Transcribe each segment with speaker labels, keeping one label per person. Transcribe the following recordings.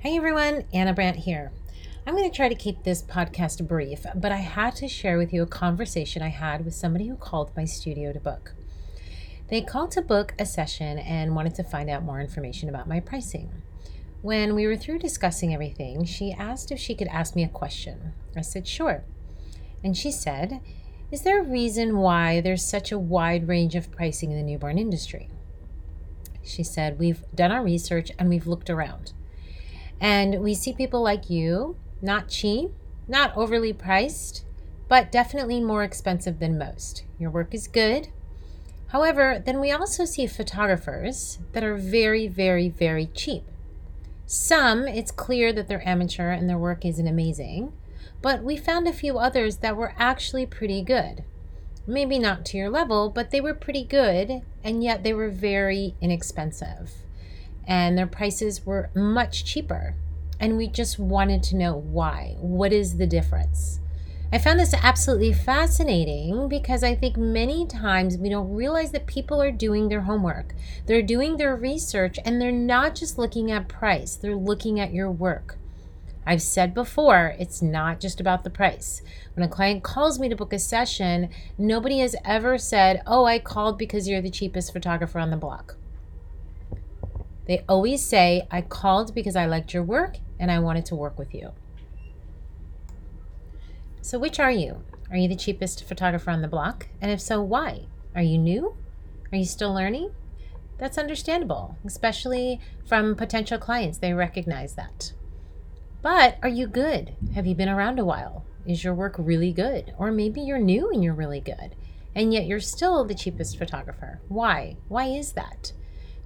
Speaker 1: Hey everyone, Ana Brandt here. I'm going to try to keep this podcast brief, but I had to share with you a conversation I had with somebody who called my studio to book. They called to book a session and wanted to find out more information about my pricing. When we were through discussing everything, she asked if she could ask me a question. I said, sure. And she said, Is there a reason why there's such a wide range of pricing in the newborn industry? She said, We've done our research and we've looked around. And we see people like you, not cheap, not overly priced, but definitely more expensive than most. Your work is good. However, then we also see photographers that are very, very, very cheap. Some, it's clear that they're amateur and their work isn't amazing, but we found a few others that were actually pretty good. Maybe not to your level, but they were pretty good, and yet they were very inexpensive and their prices were much cheaper. And we just wanted to know why. What is the difference? I found this absolutely fascinating because I think many times we don't realize that people are doing their homework. They're doing their research and they're not just looking at price, they're looking at your work. I've said before, it's not just about the price. When a client calls me to book a session, nobody has ever said, Oh, I called because you're the cheapest photographer on the block. They always say, I called because I liked your work and I wanted to work with you. So, which are you? Are you the cheapest photographer on the block? And if so, why? Are you new? Are you still learning? That's understandable, especially from potential clients. They recognize that. But are you good? Have you been around a while? Is your work really good? Or maybe you're new and you're really good, and yet you're still the cheapest photographer. Why? Why is that?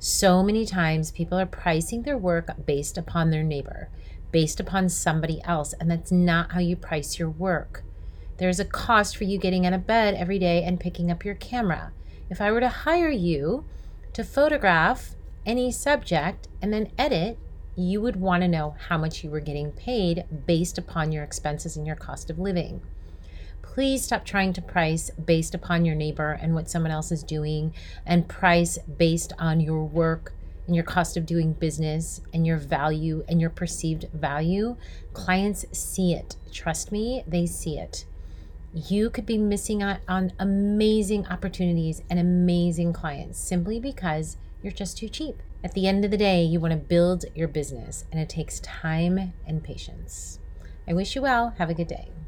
Speaker 1: So many times people are pricing their work based upon their neighbor, based upon somebody else, and that's not how you price your work. There's a cost for you getting out of bed every day and picking up your camera. If I were to hire you to photograph any subject and then edit, you would want to know how much you were getting paid based upon your expenses and your cost of living please stop trying to price based upon your neighbor and what someone else is doing and price based on your work and your cost of doing business and your value and your perceived value. Clients see it. Trust me, they see it. You could be missing out on amazing opportunities and amazing clients simply because you're just too cheap. At the end of the day, you want to build your business, and it takes time and patience. I wish you well. Have a good day.